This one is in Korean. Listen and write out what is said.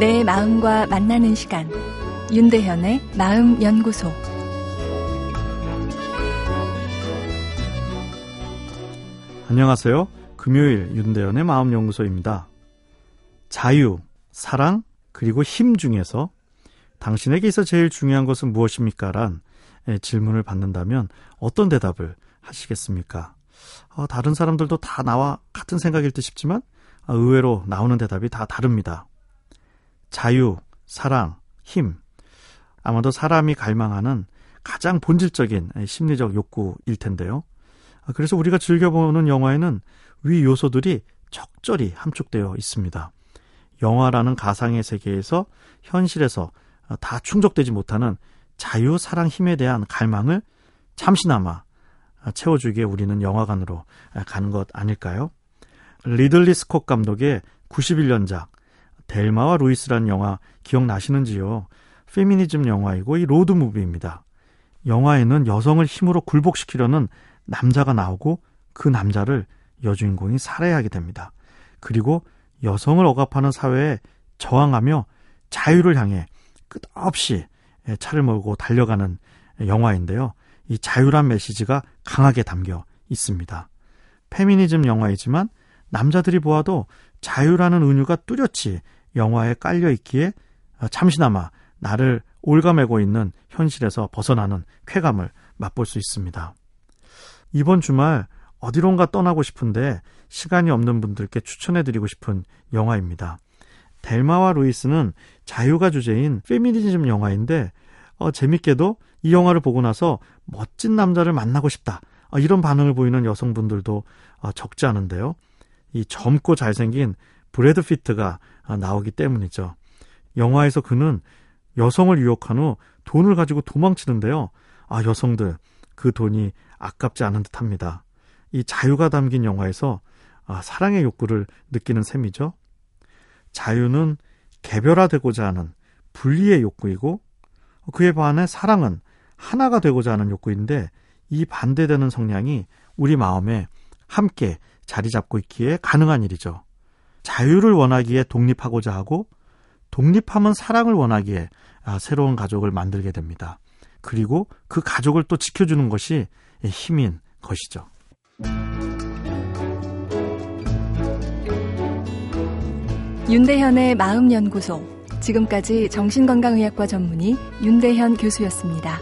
내 마음과 만나는 시간 윤대현의 마음 연구소 안녕하세요. 금요일 윤대현의 마음 연구소입니다. 자유, 사랑, 그리고 힘 중에서 당신에게 있어 제일 중요한 것은 무엇입니까? 란 질문을 받는다면 어떤 대답을 하시겠습니까? 어, 다른 사람들도 다 나와 같은 생각일 듯 싶지만 어, 의외로 나오는 대답이 다 다릅니다. 자유, 사랑, 힘. 아마도 사람이 갈망하는 가장 본질적인 심리적 욕구일 텐데요. 어, 그래서 우리가 즐겨보는 영화에는 위 요소들이 적절히 함축되어 있습니다. 영화라는 가상의 세계에서 현실에서 다 충족되지 못하는 자유, 사랑, 힘에 대한 갈망을 잠시나마 채워주기에 우리는 영화관으로 가는 것 아닐까요? 리들리 스콧 감독의 91년작 델마와 루이스라는 영화 기억나시는지요? 페미니즘 영화이고 이 로드 무비입니다. 영화에는 여성을 힘으로 굴복시키려는 남자가 나오고 그 남자를 여주인공이 살해하게 됩니다. 그리고 여성을 억압하는 사회에 저항하며 자유를 향해 끝없이 차를 몰고 달려가는 영화인데요. 이 자유란 메시지가 강하게 담겨 있습니다. 페미니즘 영화이지만 남자들이 보아도 자유라는 은유가 뚜렷이 영화에 깔려 있기에 잠시나마 나를 올가매고 있는 현실에서 벗어나는 쾌감을 맛볼 수 있습니다. 이번 주말 어디론가 떠나고 싶은데 시간이 없는 분들께 추천해드리고 싶은 영화입니다. 델마와 루이스는 자유가 주제인 페미니즘 영화인데 어, 재밌게도 이 영화를 보고 나서 멋진 남자를 만나고 싶다. 어, 이런 반응을 보이는 여성분들도 어, 적지 않은데요. 이 젊고 잘생긴 브래드 피트가 어, 나오기 때문이죠. 영화에서 그는 여성을 유혹한 후 돈을 가지고 도망치는데요. 아, 여성들, 그 돈이 아깝지 않은 듯 합니다. 이 자유가 담긴 영화에서 아, 사랑의 욕구를 느끼는 셈이죠. 자유는 개별화되고자 하는 분리의 욕구이고 그에 반해 사랑은 하나가 되고자 하는 욕구인데 이 반대되는 성향이 우리 마음에 함께 자리 잡고 있기에 가능한 일이죠. 자유를 원하기에 독립하고자 하고 독립하면 사랑을 원하기에 아, 새로운 가족을 만들게 됩니다. 그리고 그 가족을 또 지켜주는 것이 힘인 것이죠. 윤대현의 마음연구소. 지금까지 정신건강의학과 전문의 윤대현 교수였습니다.